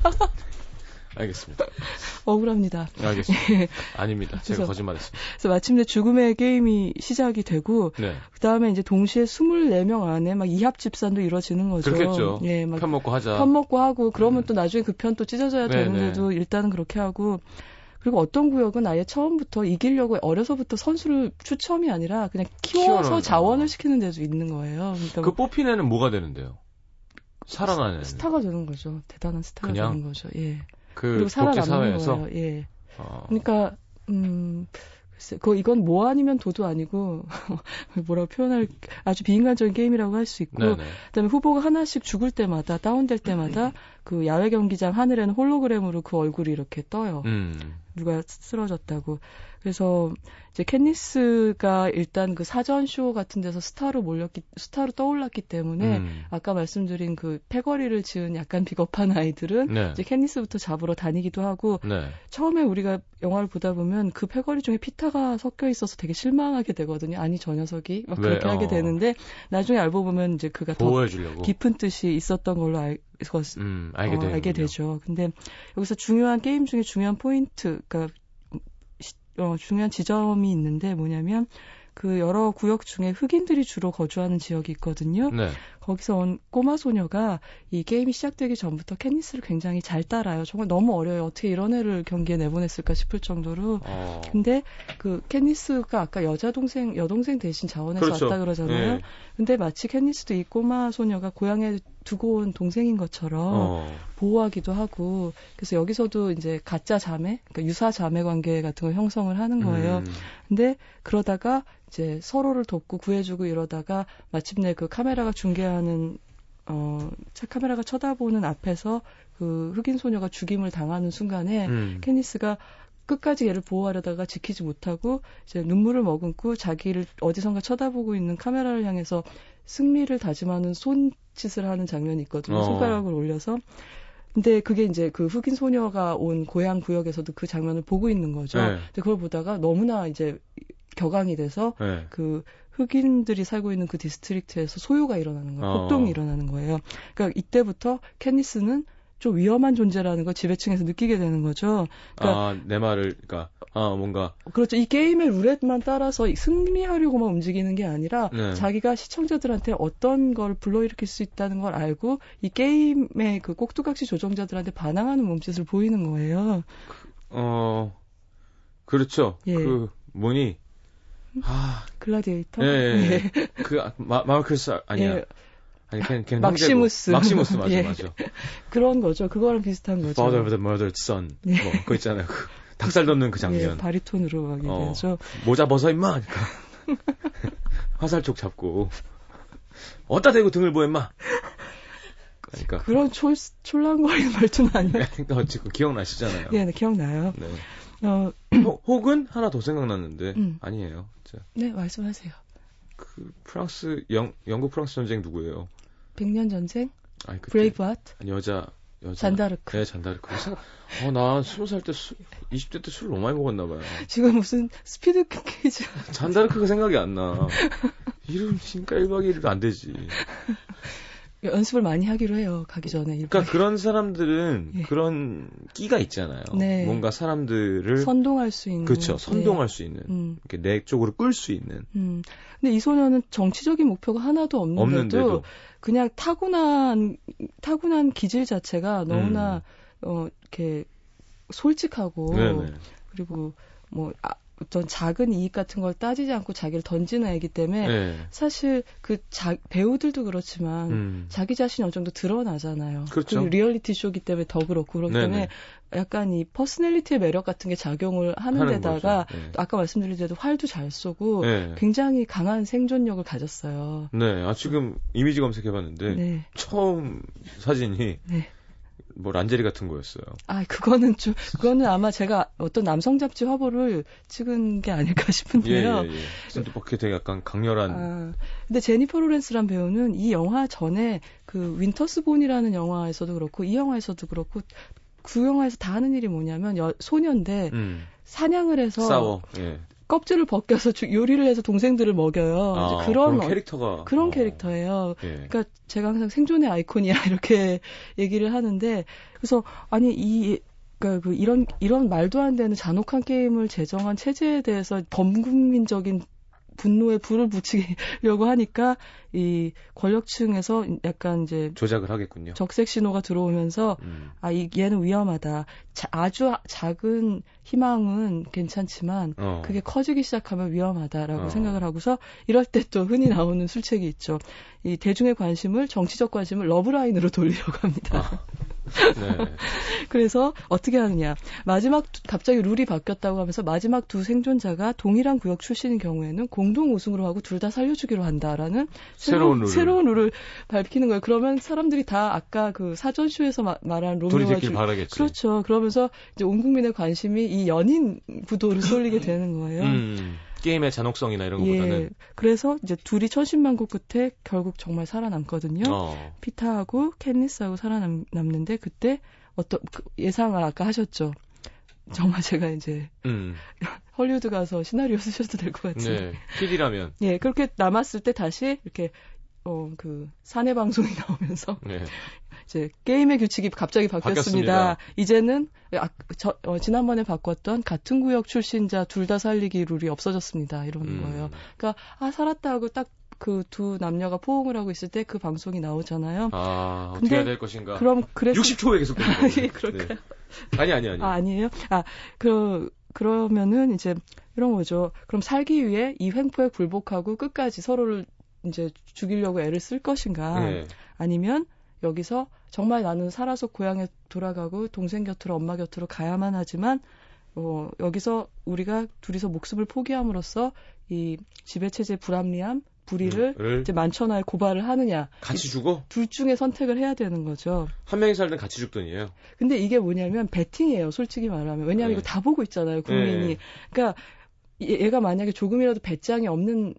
알겠습니다. [laughs] 억울합니다. 알겠습니다. 예. 아닙니다. 제가 거짓말했습니다. 그래서 마침내 죽음의 게임이 시작이 되고 네. 그다음에 이제 동시에 24명 안에 막 이합 집산도 이루어지는 거죠. 그렇겠죠. 예, 막 편 먹고 하자. 편 먹고 하고 그러면 음. 또 나중에 그 편 또 찢어져야 네, 되는데도 네. 일단은 그렇게 하고 그리고 어떤 구역은 아예 처음부터 이기려고 어려서부터 선수를 추첨이 아니라 그냥 키워서 자원을 시키는 데도 있는 거예요. 그러니까 그 뽑힌 애는 뭐가 되는데요? 살아나는 스타가 되는 거죠. 대단한 스타가 그냥? 되는 거죠. 예. 그 그리고 살아남는 거예요. 예. 어. 그러니까 음 글쎄, 그 이건 뭐 아니면 도도 아니고 [laughs] 뭐라고 표현할 아주 비인간적인 게임이라고 할 수 있고 네네. 그다음에 후보가 하나씩 죽을 때마다 다운될 때마다 그 야외 경기장 하늘에는 홀로그램으로 그 얼굴이 이렇게 떠요. 음. 누가 쓰러졌다고. 그래서 이제 캣니스가 일단 그 사전 쇼 같은 데서 스타로 몰렸기 스타로 떠올랐기 때문에 음. 아까 말씀드린 그 패거리를 지은 약간 비겁한 아이들은 네. 이제 캣니스부터 잡으러 다니기도 하고 네. 처음에 우리가 영화를 보다 보면 그 패거리 중에 피타가 섞여 있어서 되게 실망하게 되거든요. 아니 저 녀석이 막 그렇게 네. 하게 어. 되는데 나중에 알고 보면 이제 그가 더 깊은 뜻이 있었던 걸로 알, 음, 알게, 어, 알게 되죠. 근데 여기서 중요한 게임 중에 중요한 포인트, 그러니까 어, 중요한 지점이 있는데 뭐냐면 그 여러 구역 중에 흑인들이 주로 거주하는 지역이 있거든요. 네. 거기서 온 꼬마 소녀가 이 게임이 시작되기 전부터 캔니스를 굉장히 잘 따라요. 정말 너무 어려요. 어떻게 이런 애를 경기에 내보냈을까 싶을 정도로. 어. 근데 그 캔니스가 아까 여자 동생, 여동생 대신 자원해서 그렇죠. 왔다 그러잖아요. 네. 근데 마치 캔니스도 이 꼬마 소녀가 고향에 두고 온 동생인 것처럼 어. 보호하기도 하고 그래서 여기서도 이제 가짜 자매, 그러니까 유사 자매 관계 같은 걸 형성을 하는 거예요. 음. 근데 그러다가 이제 서로를 돕고 구해주고 이러다가 마침내 그 카메라가 중계하는 어, 차 카메라가 쳐다보는 앞에서 그 흑인 소녀가 죽임을 당하는 순간에 음. 케니스가 끝까지 얘를 보호하려다가 지키지 못하고 이제 눈물을 머금고 자기를 어디선가 쳐다보고 있는 카메라를 향해서 승리를 다짐하는 손짓을 하는 장면이 있거든요. 어. 손가락을 올려서. 근데 그게 이제 그 흑인 소녀가 온 고향 구역에서도 그 장면을 보고 있는 거죠. 네. 근데 그걸 보다가 너무나 이제 격앙이 돼서 네. 그 흑인들이 살고 있는 그 district에서 소요가 일어나는 거예요. 어. 폭동이 일어나는 거예요. 그러니까 이때부터 캣니스는 좀 위험한 존재라는 걸 지배층에서 느끼게 되는 거죠. 그러니까 아, 내 말을, 그러니까, 아, 뭔가. 그렇죠. 이 게임의 룰렛만 따라서 승리하려고만 움직이는 게 아니라 네. 자기가 시청자들한테 어떤 걸 불러일으킬 수 있다는 걸 알고 이 게임의 그 꼭두각시 조정자들한테 반항하는 몸짓을 보이는 거예요. 어, 그렇죠. 예. 그, 뭐니, 아, 글라디에이터? 예, 예. 예. 그 마, 마르크스 아니야. 예. 아니 그냥, 그냥 막시무스. 막시무스 맞아 [laughs] 예. 맞아. 그런 거죠. 그거랑 비슷한 거죠. Father of the Murdered Son. 예. 뭐 그거 있잖아요. 그 닭살 돋는 그 장면. 예, 바리톤으로 막 얘기하죠. 어, 모자 벗어 임마. 그러니까. [laughs] 화살촉 잡고 어디다 대고 등을 보여 임마. 그러니까 그런 촐 촐랑거리는 말투는 아니에요. [laughs] 그러니까 지금 기억나시잖아요. 예, 네, 기억나요. 네. 어, [clears throat] 혹은 하나 더 생각났는데 음. 아니에요. 자. 네, 말씀하세요. 그 프랑스 영 영국 프랑스 전쟁 누구예요? 백년 전쟁? 아니, Braveheart? 아니 여자 여자 잔다르크. 네, 잔다르크. 어, 나 스무 살때 20대 때 술 너무 많이 먹었나 봐요. 지금 무슨 스피드 퀴즈. 잔다르크가 생각이 안 나. 이름 진짜 1박 2일도 안 되지. 연습을 많이 하기로 해요. 가기 전에. 그러니까 그런 사람들은 예. 그런 끼가 있잖아요. 네. 뭔가 사람들을 선동할 수 있는. 그렇죠. 선동할 네. 수 있는. 음. 이렇게 내 쪽으로 끌 수 있는. 음. 근데 이 소녀는 정치적인 목표가 하나도 없는데도, 없는데도. 그냥 타고난 타고난 기질 자체가 너무나 음. 어 이렇게 솔직하고 네네. 그리고 뭐 아, 어떤 작은 이익 같은 걸 따지지 않고 자기를 던지는 애기 때문에 네. 사실 그 자, 배우들도 그렇지만 음. 자기 자신이 어느 정도 드러나잖아요. 그렇죠. 리얼리티 쇼기 때문에 더 그렇고 그렇기. 때문에 약간 이 퍼스널리티의 매력 같은 게 작용을 하는, 하는 데다가 네. 아까 말씀드린 대로 활도 잘 쏘고 네. 굉장히 강한 생존력을 가졌어요. 네, 아 지금 이미지 검색해봤는데 네. 처음 사진이 네. 뭐 란제리 같은 거였어요. 아, 그거는 좀 그거는 아마 제가 어떤 남성 잡지 화보를 찍은 게 아닐까 [laughs] 싶은데요. 예, 예, 예. 근데 뭐 그게 되게 약간 강렬한. 아, 근데 제니퍼 로렌스란 배우는 이 영화 전에 그 윈터스본이라는 영화에서도 그렇고 이 영화에서도 그렇고 그 영화에서 다 하는 일이 뭐냐면 여, 소년데 음. 사냥을 해서 싸워. 예. 껍질을 벗겨서 요리를 해서 동생들을 먹여요. 아, 그런, 그런 캐릭터가 그런 어. 캐릭터예요. 예. 그러니까 제가 항상 생존의 아이콘이야 [laughs] 이렇게 얘기를 하는데 그래서 아니 이 그러니까 그 이런 이런 말도 안 되는 잔혹한 게임을 제정한 체제에 대해서 범국민적인 분노에 불을 붙이려고 하니까 이 권력층에서 약간 이제 조작을 하겠군요. 적색 신호가 들어오면서 음. 아, 이 얘는 위험하다. 자, 아주 작은 희망은 괜찮지만 어. 그게 커지기 시작하면 위험하다라고 어. 생각을 하고서 이럴 때 또 흔히 나오는 술책이 있죠. 이 대중의 관심을 정치적 관심을 러브라인으로 돌리려고 합니다. 아. 네. [laughs] 그래서 어떻게 하느냐. 마지막 갑자기 룰이 바뀌었다고 하면서 마지막 두 생존자가 동일한 구역 출신인 경우에는 공동 우승으로 하고 둘 다 살려주기로 한다라는 새로운, 새로운, 새로운 룰을 밝히는 거예요. 그러면 사람들이 다 아까 그 사전쇼에서 마, 말한 로미오와 줄 바라겠지. 그렇죠. 그러면서 이제 온 국민의 관심이 이 연인 부도를 쏠리게 되는 거예요. 음. 게임의 잔혹성이나 이런 예, 것보다는. 그래서 이제 둘이 천신만고 끝에 결국 정말 살아남거든요. 어. 피타하고 캔니스하고 살아남는데 그때 어떤 그 예상을 아까 하셨죠. 정말 제가 이제 음. [laughs] 헐리우드 가서 시나리오 쓰셔도 될 것 같아요. 네, PD라면. 예, 그렇게 남았을 때 다시 이렇게 어그 사내 방송이 [laughs] 나오면서 네. 이제 게임의 규칙이 갑자기 바뀌었습니다. 바뀌었습니다. 이제는 아, 저, 어, 지난번에 바꿨던 같은 구역 출신자 둘 다 살리기 룰이 없어졌습니다. 이러는 음. 거예요. 그러니까 아 살았다 하고 딱 그두 남녀가 포옹을 하고 있을 때 그 방송이 나오잖아요. 아, 어떻게 해야 될 것인가? 그럼 그래서 60초에 계속 아, 예, 그럴까요? 네. 아니 아니 아니. 아, 아니에요? 아, 그 그러면은 이제 이런 거죠. 그럼 살기 위해 이 횡포에 굴복하고 끝까지 서로를 이제 죽이려고 애를 쓸 것인가? 네. 아니면 여기서 정말 나는 살아서 고향에 돌아가고 동생 곁으로 엄마 곁으로 가야만 하지만 어, 여기서 우리가 둘이서 목숨을 포기함으로써 이 지배체제 불합리함, 불의를 음, 이제 만천하에 고발을 하느냐. 같이 죽어? 둘 중에 선택을 해야 되는 거죠. 한 명이 살든 같이 죽던이에요. 근데 이게 뭐냐면 베팅이에요. 솔직히 말하면. 왜냐하면 네. 이거 다 보고 있잖아요. 국민이. 네. 그러니까 얘가 만약에 조금이라도 배짱이 없는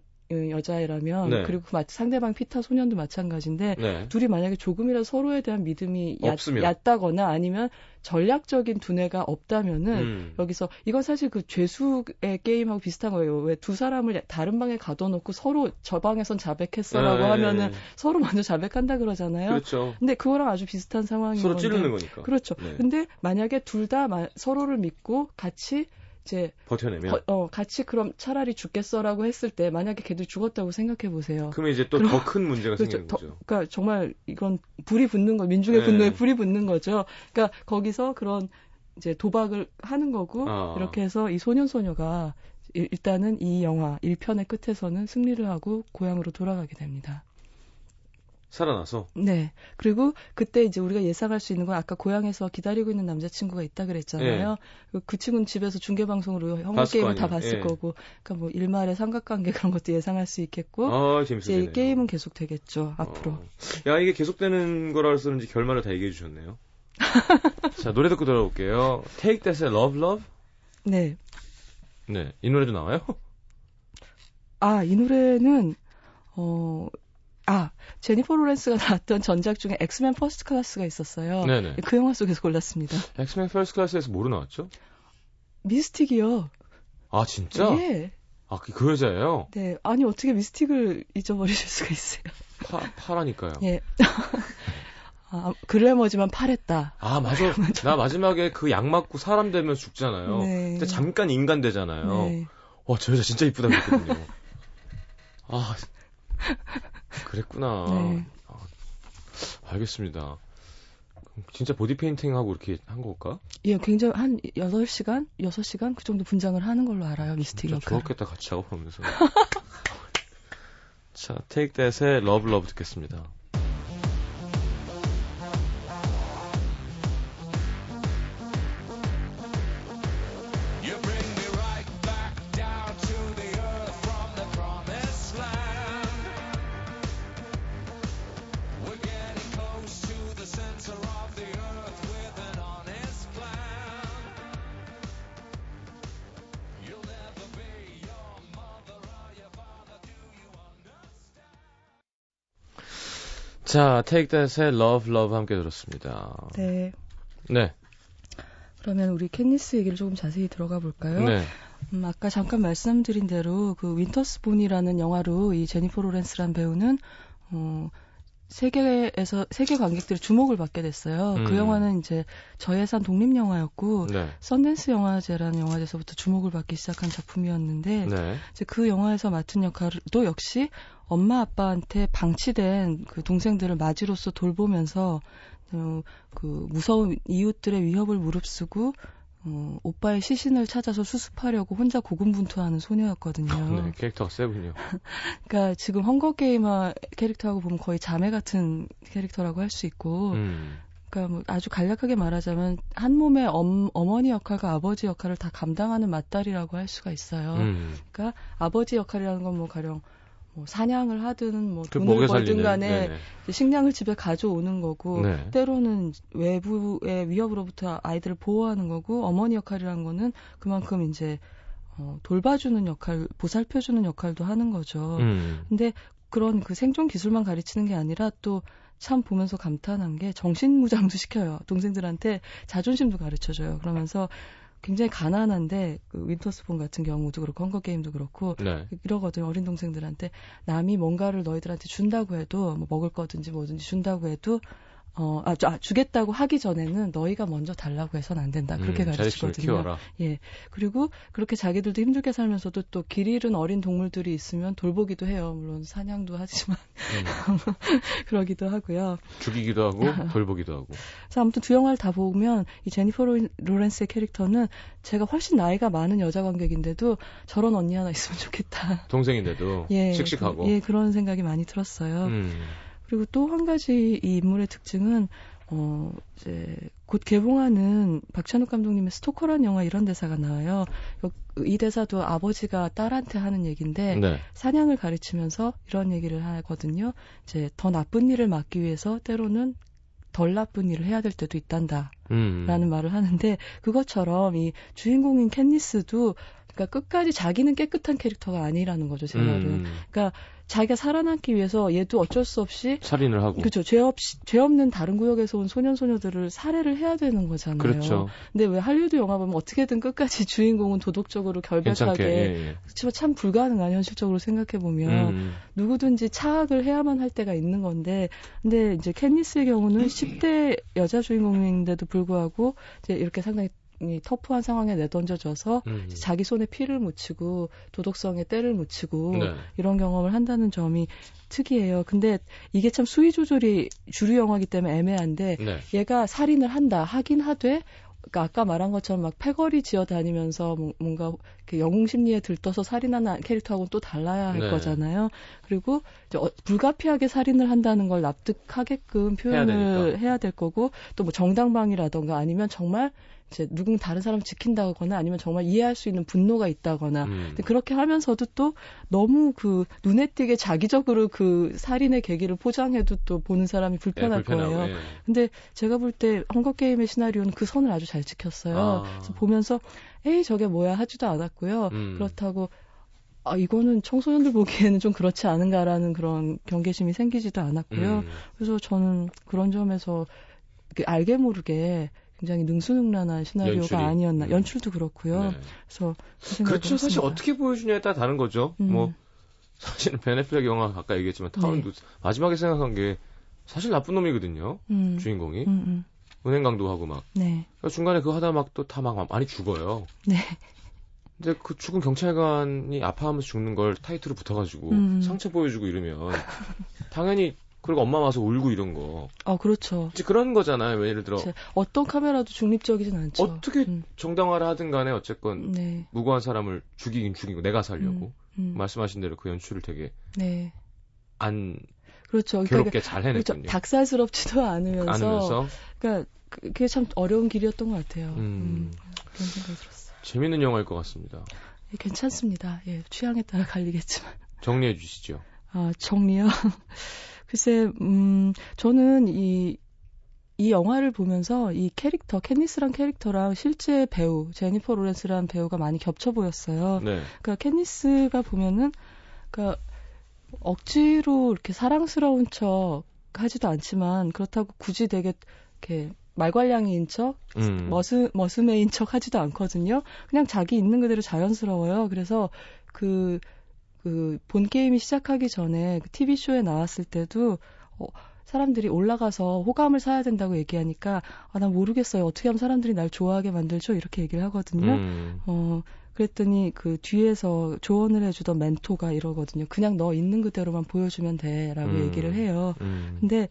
여자애라면 네. 그리고 그 상대방 피타 소년도 마찬가지인데 네. 둘이 만약에 조금이라도 서로에 대한 믿음이 얕, 얕다거나 아니면 전략적인 두뇌가 없다면은 음. 여기서 이건 사실 그 죄수의 게임하고 비슷한 거예요. 왜 두 사람을 다른 방에 가둬놓고 서로 저 방에선 자백했어라고 네. 하면은 서로 먼저 자백한다 그러잖아요. 그렇죠. 근데 그거랑 아주 비슷한 상황인 서로 건데. 찌르는 거니까. 그렇죠. 네. 근데 만약에 둘 다 서로를 믿고 같이 이제 버텨내면 버, 어 같이 그럼 차라리 죽겠어라고 했을 때 만약에 걔들 죽었다고 생각해 보세요. 그러면 이제 또 더 큰 문제가 그렇죠. 생기는 거죠. 그러니까 정말 이건 불이 붙는 거 민중의 네. 분노에 불이 붙는 거죠. 그러니까 거기서 그런 이제 도박을 하는 거고 아. 이렇게 해서 이 소년 소녀가 일단은 이 영화 1편의 끝에서는 승리를 하고 고향으로 돌아가게 됩니다. 살아나서? 네. 그리고 그때 이제 우리가 예상할 수 있는 건 아까 고향에서 기다리고 있는 남자친구가 있다 그랬잖아요. 네. 그 친구는 집에서 중계방송으로 형국 게임을 다 봤을 네. 거고, 그러니까 뭐 일말의 삼각관계 [laughs] 그런 것도 예상할 수 있겠고, 아, 이제 게임은 계속 되겠죠 앞으로. 어. 야 이게 계속되는 거라서 그런지 결말을 다 얘기해 주셨네요. [laughs] 자 노래 듣고 돌아올게요. Take That의 Love Love. 네. 네, 이 노래도 나와요? 아, 이 노래는 어 아, 제니퍼 로렌스가 [laughs] 나왔던 전작 중에 X-Men First Class가 있었어요. 네네. 그 영화 속에서 골랐습니다. X-Men First Class에서 뭐로 나왔죠? 미스틱이요. 아, 진짜? 예. 아, 그, 그 여자예요? 네. 아니, 어떻게 미스틱을 잊어버리실 [laughs] 수가 있어요? 파, 파라니까요. 예. [laughs] 아, 글래머지만 파랬다. 아, 맞아. 나 마지막에 그 약 맞고 사람 되면 죽잖아요. 네. 근데 잠깐 인간 되잖아요. 네. 와, 저 여자 진짜 이쁘다 그랬거든요. 아, 그랬구나. 네. 아, 알겠습니다. 진짜 보디 페인팅하고 이렇게 한 걸까? 예, 굉장히 한 8시간, 6시간 그 정도 분장을 하는 걸로 알아요. 미스틱 역할. 좋았겠다 같이 작업하면서. [laughs] 자, Take That의 Love Love 듣겠습니다. 자, Take That의 Love Love 함께 들었습니다. 네. 네. 그러면 우리 캣니스 얘기를 조금 자세히 들어가 볼까요? 네. 음, 아까 잠깐 말씀드린 대로 그 Winter's Bone이라는 영화로 이 제니퍼 로렌스란 배우는 어 세계에서 세계 관객들의 주목을 받게 됐어요. 그 음. 그 영화는 이제 저예산 독립 영화였고 네. 썬댄스 영화제라는 영화제에서부터 주목을 받기 시작한 작품이었는데 네. 이제 그 영화에서 맡은 역할도 역시 엄마 아빠한테 방치된 그 동생들을 맞이로서 돌보면서 어, 그 무서운 이웃들의 위협을 무릅쓰고 어, 오빠의 시신을 찾아서 수습하려고 혼자 고군분투하는 소녀였거든요. [laughs] 네, 캐릭터가 세군요. [laughs] 그러니까 지금 헝거 게임화 캐릭터하고 보면 거의 자매 같은 캐릭터라고 할 수 있고, 음. 그러니까 뭐 아주 간략하게 말하자면 한 몸의 엄, 어머니 역할과 아버지 역할을 다 감당하는 맞다리라고 할 수가 있어요. 음. 그러니까 아버지 역할이라는 건 뭐 가령 뭐 사냥을 하든 뭐 그 돈을 벌든. 간에 네네. 이제 식량을 집에 가져오는 거고 네. 때로는 외부의 위협으로부터 아이들을 보호하는 거고 어머니 역할이라는 거는 그만큼 이제 어, 돌봐주는 역할, 보살펴주는 역할도 하는 거죠. 음. 근데 그런 그 생존 기술만 가르치는 게 아니라 또 참 보면서 감탄한 게 정신 무장도 [laughs] 시켜요. 동생들한테 자존심도 가르쳐줘요. 그러면서 굉장히 가난한데 그 윈터스폰 같은 경우도 그렇고 헝거 게임도 그렇고 네. 이러거든 어린 동생들한테 남이 뭔가를 너희들한테 준다고 해도 뭐 먹을 거든지 뭐든지 준다고 해도 어, 아, 주- 아, 주겠다고 하기 전에는 너희가 먼저 달라고 해서는 안 된다. 그렇게 음, 가르치거든요. 예. 그리고 그렇게 자기들도 힘들게 살면서도 또 길 잃은 어린 동물들이 있으면 돌보기도 해요. 물론 사냥도 하지만 음. [laughs] 그러기도 하고요. 죽이기도 하고 [laughs] 돌보기도 하고. 그래서 아무튼 두 영화를 다 보면 이 제니퍼 로- 로렌스의 캐릭터는 제가 훨씬 나이가 많은 여자 관객인데도 저런 언니 하나 있으면 좋겠다. 동생인데도 [laughs] 예. 씩씩하고. 그, 예, 그런 생각이 많이 들었어요. 음. 그리고 또 한 가지 이 인물의 특징은 어 이제 곧 개봉하는 박찬욱 감독님의 스토커라는 영화 이런 대사가 나와요. 이 대사도 아버지가 딸한테 하는 얘기인데 네. 사냥을 가르치면서 이런 얘기를 하거든요. 이제 더 나쁜 일을 막기 위해서 때로는 덜 나쁜 일을 해야 될 때도 있단다. 음. 라는 말을 하는데 그것처럼 이 주인공인 캔니스도 그러니까 끝까지 자기는 깨끗한 캐릭터가 아니라는 거죠, 제 말은. 음. 그러니까 자기가 살아남기 위해서 얘도 어쩔 수 없이 살인을 하고. 그렇죠. 죄 없이 죄 없는 다른 구역에서 온 소년 소녀들을 살해를 해야 되는 거잖아요. 그렇죠. 근데 왜 할리우드 영화 보면 어떻게든 끝까지 [laughs] 주인공은 도덕적으로. 결백하게 예, 예. 그렇지만 참 불가능한 현실적으로 생각해 보면 음. 누구든지 차악을 해야만 할 때가 있는 건데 근데 이제 캔니스의 경우는 [clears throat] 10대 여자 주인공인데도 불구하고 이제 이렇게 상당히 이 터프한 상황에 내던져져서 음. 자기 손에 피를 묻히고 도덕성에 때를 묻히고 네. 이런 경험을 한다는 점이 특이해요. 근데 이게 참 수위 조절이 주류 영화기 때문에 애매한데 네. 얘가 살인을 한다 하긴 하되 그러니까 아까 말한 것처럼 막 패거리 지어 다니면서 뭐- 뭔가 이렇게 영웅 심리에 들떠서 살인하는 캐릭터하고는 또 달라야 할 네. 거잖아요. 그리고 어- 불가피하게 살인을 한다는 걸 납득하게끔 표현을 되니까. 해야, 될 거고 또 뭐 정당방위라던가 아니면 정말 이 제 누군 다른 사람 지킨다거나 아니면 정말 이해할 수 있는 분노가 있다거나 음. 그렇게 하면서도 또 너무 그 눈에 띄게 자기적으로 그 살인의 계기를 포장해도 또 보는 사람이 불편할 예, 거예요. 예. 근데 제가 볼 때 헝거 게임의 시나리오는 그 선을 아주 잘 지켰어요. 아. 그래서 보면서 에이 저게 뭐야 하지도 않았고요. 음. 그렇다고 아 이거는 청소년들 보기에는 좀 그렇지 않은가라는 그런 경계심이 생기지도 않았고요. 음. 그래서 저는 그런 점에서 이렇게 알게 모르게 굉장히 능수능란한 시나리오가 연출이. 아니었나. 음. 연출도 그렇고요. 네. 그래서 그 그렇죠. 사실. 어떻게 보여주냐에 따라 다른 거죠. 음. 뭐 사실은 베네플렉 영화 아까 얘기했지만 타운도 마지막에 생각한 게 사실 나쁜 놈이거든요. 음. 주인공이 음, 음. 은행 강도하고 막 네. 그러니까 중간에 그거 하다 막 또 다 막 많이 죽어요. 네. 근데 그 죽은 경찰관이 아파하면서 죽는 걸 타이틀로 붙어가지고 음. 상처 보여주고 이러면 당연히 그리고 엄마 와서 울고 이런 거. 아, 그렇죠. 이제 그런 거잖아요. 예를 들어 제- 어떤 카메라도 중립적이진 않죠. 어떻게 음, 정당화를 하든 간에 어쨌건 네. 무고한 사람을 죽이긴 죽이고 내가 살려고 음, 말씀하신 대로 그 연출을 되게 네. 안 그렇죠. 그러니까 괴롭게 잘 그렇죠. 해냈군요. 닭살스럽지도 않으면서, 않으면서 그러니까 그- 그게 참 어려운 길이었던 것 같아요. 음. 음, 그런 생각이 들었어요. 재밌는 영화일 것 같습니다. 예, 괜찮습니다. 예, 취향에 따라 갈리겠지만. 정리해 주시죠. 아, 정리요? [laughs] 글쎄, 음, 저는 이, 이 영화를 보면서 이 캐릭터, 캣니스란 캐릭터랑 실제 배우, 제니퍼 로렌스라는 배우가 많이 겹쳐 보였어요. 네. 그러니까 캣니스가 보면은, 그러니까 억지로 이렇게 사랑스러운 척 하지도 않지만, 그렇다고 굳이 되게 이렇게 말괄량이인 척, 음. 머스, 머스매인 척 하지도 않거든요. 그냥 자기 있는 그대로 자연스러워요. 그래서 그, 그, 본 게임이 시작하기 전에 그 TV쇼에 나왔을 때도, 어, 사람들이 올라가서 호감을 사야 된다고 얘기하니까, 아, 난 모르겠어요. 어떻게 하면 사람들이 날 좋아하게 만들죠? 이렇게 얘기를 하거든요. 음. 어, 그랬더니 그 뒤에서 조언을 해주던 멘토가 이러거든요. 그냥 너 있는 그대로만 보여주면 돼. 라고 음. 얘기를 해요. 음. 근데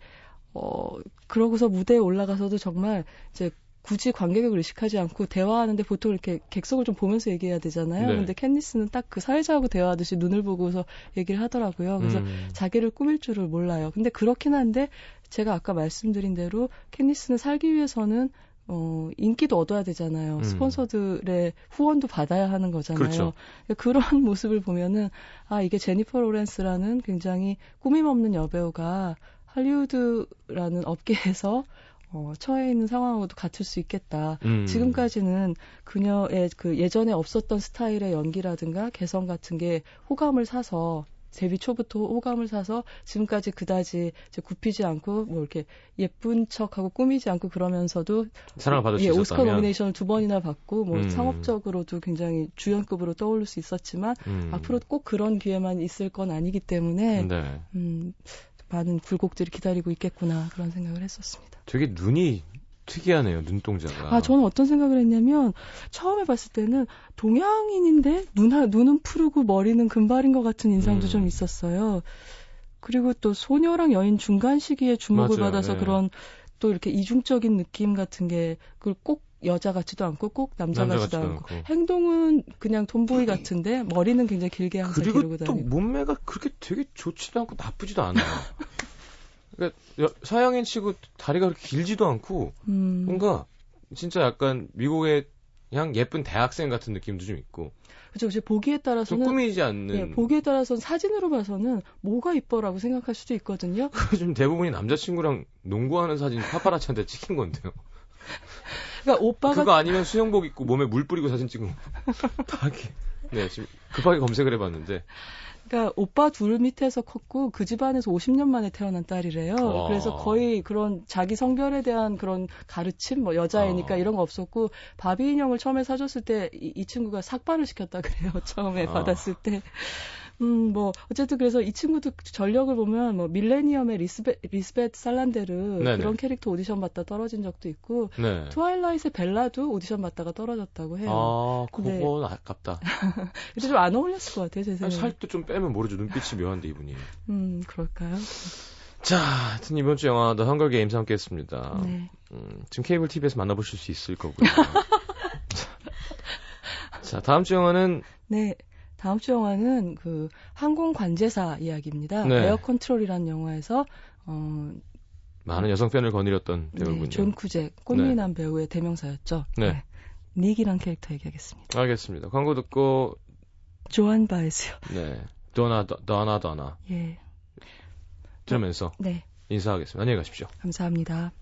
어 그러고서 무대에 올라가서도 정말 이제 굳이 관객을 의식하지 않고 대화하는데 보통 이렇게 객석을 좀 보면서 얘기해야 되잖아요. 네. 근데 캔디스는 딱 그 사회자하고 대화하듯이 눈을 보고서 얘기를 하더라고요. 그래서 음. 자기를 꾸밀 줄을 몰라요. 근데 그렇긴 한데 제가 아까 말씀드린 대로 캔디스는 살기 위해서는 어, 인기도 얻어야 되잖아요. 음. 스폰서들의 후원도 받아야 하는 거잖아요. 그렇죠. 그런 [laughs] 모습을 보면은 아 이게 제니퍼 로렌스라는 굉장히 꾸밈 없는 여배우가 할리우드라는 업계에서 어, 처해 있는 상황하고도 같을 수 있겠다. 음. 지금까지는 그녀의 그 예전에 없었던 스타일의 연기라든가 개성 같은 게 호감을 사서 데뷔 초부터 호감을 사서 지금까지 그다지 이제 굽히지 않고 뭐 이렇게 예쁜 척하고 꾸미지 않고 그러면서도 사랑을 받을 수 예, 오스카 노미네이션을 두 번이나 받고 뭐 음. 상업적으로도 굉장히 주연급으로 떠올릴 수 있었지만 음. 앞으로 꼭 그런 기회만 있을 건 아니기 때문에 네. 음, 많은 굴곡들이 기다리고 있겠구나 그런 생각을 했었습니다. 되게 눈이 특이하네요. 눈동자가. 아, 저는 어떤 생각을 했냐면 처음에 봤을 때는 동양인인데 눈, 눈은 푸르고 머리는 금발인 것 같은 인상도 음. 좀 있었어요. 그리고 또 소녀랑 여인 중간 시기에 주목을 맞아요. 받아서 네. 그런 또 이렇게 이중적인 느낌 같은 게 그걸 꼭 여자 같지도 않고 꼭 남자, 남자 같지도 같지도 않고 않고. 행동은 그냥 tom보이 같은데 머리는 굉장히 길게 항상 그리고 기르고 또 다니고 몸매가 그렇게 되게 좋지도 않고 나쁘지도 않아요. [laughs] 그러니까 여- 서양인 치고 다리가 그렇게 길지도 않고 음, 뭔가 진짜 약간 미국의 그냥 예쁜 대학생 같은 느낌도 좀 있고 그죠. 이제 보기에 좀 따라서는 꾸미지 않는 예, 보기에 따라서는 사진으로 봐서는 뭐가 이뻐라고 생각할 수도 있거든요. [laughs] 좀 대부분이 남자친구랑 농구하는 사진 파파라치한테 찍힌 건데요. [laughs] 그러니까 오빠가 그거 아니면 수영복 입고 몸에 물 뿌리고 사진 찍은 거. [laughs] 다 이렇게. 네, 지금 급하게 검색을 해봤는데. 그러니까 오빠 둘 밑에서 컸고 그 집안에서 50년 만에 태어난 딸이래요. 와. 그래서 거의 그런 자기 성별에 대한 그런 가르침, 뭐 여자애니까 아. 이런 거 없었고 바비 인형을 처음에 사줬을 때 이 친구가 삭발을 시켰다 그래요. 처음에 아. 받았을 때. 음, 뭐 어쨌든 그래서 이 친구도 전력을 보면 뭐 밀레니엄의 리스베 리스베트 살란데르 네네. 그런 캐릭터 오디션 받다 떨어진 적도 있고 네. Twilight의 벨라도 오디션 받다가 떨어졌다고 해요. 아, 네. 그건 [laughs] 아깝다. 근데 좀 안 어울렸을 것 같아요, 제 생각에. 살도 좀 빼면 모르죠. 눈빛이 묘한데, 이분이. 음, 그럴까요? 자, 하여튼 이번 주 영화 The Hunger Games 함께 했습니다. 네. 음, 지금 케이블 TV에서 만나보실 수 있을 거고요. [laughs] 자, 다음 주 영화는 네. 다음 주 영화는 그 항공 관제사 이야기입니다. 네. Air Control이라는 영화에서 어 많은 여성 팬을 거느렸던 배우군요. 네, 존 쿠잭 꽃미남 배우의 대명사였죠. 네. 닉이란 캐릭터 얘기하겠습니다. 알겠습니다. 광고 듣고, 조한 바에스요. 네. 도나, 도- 도나, 도나. 예. 들으면서 네. 인사하겠습니다. 안녕히 가십시오. 감사합니다.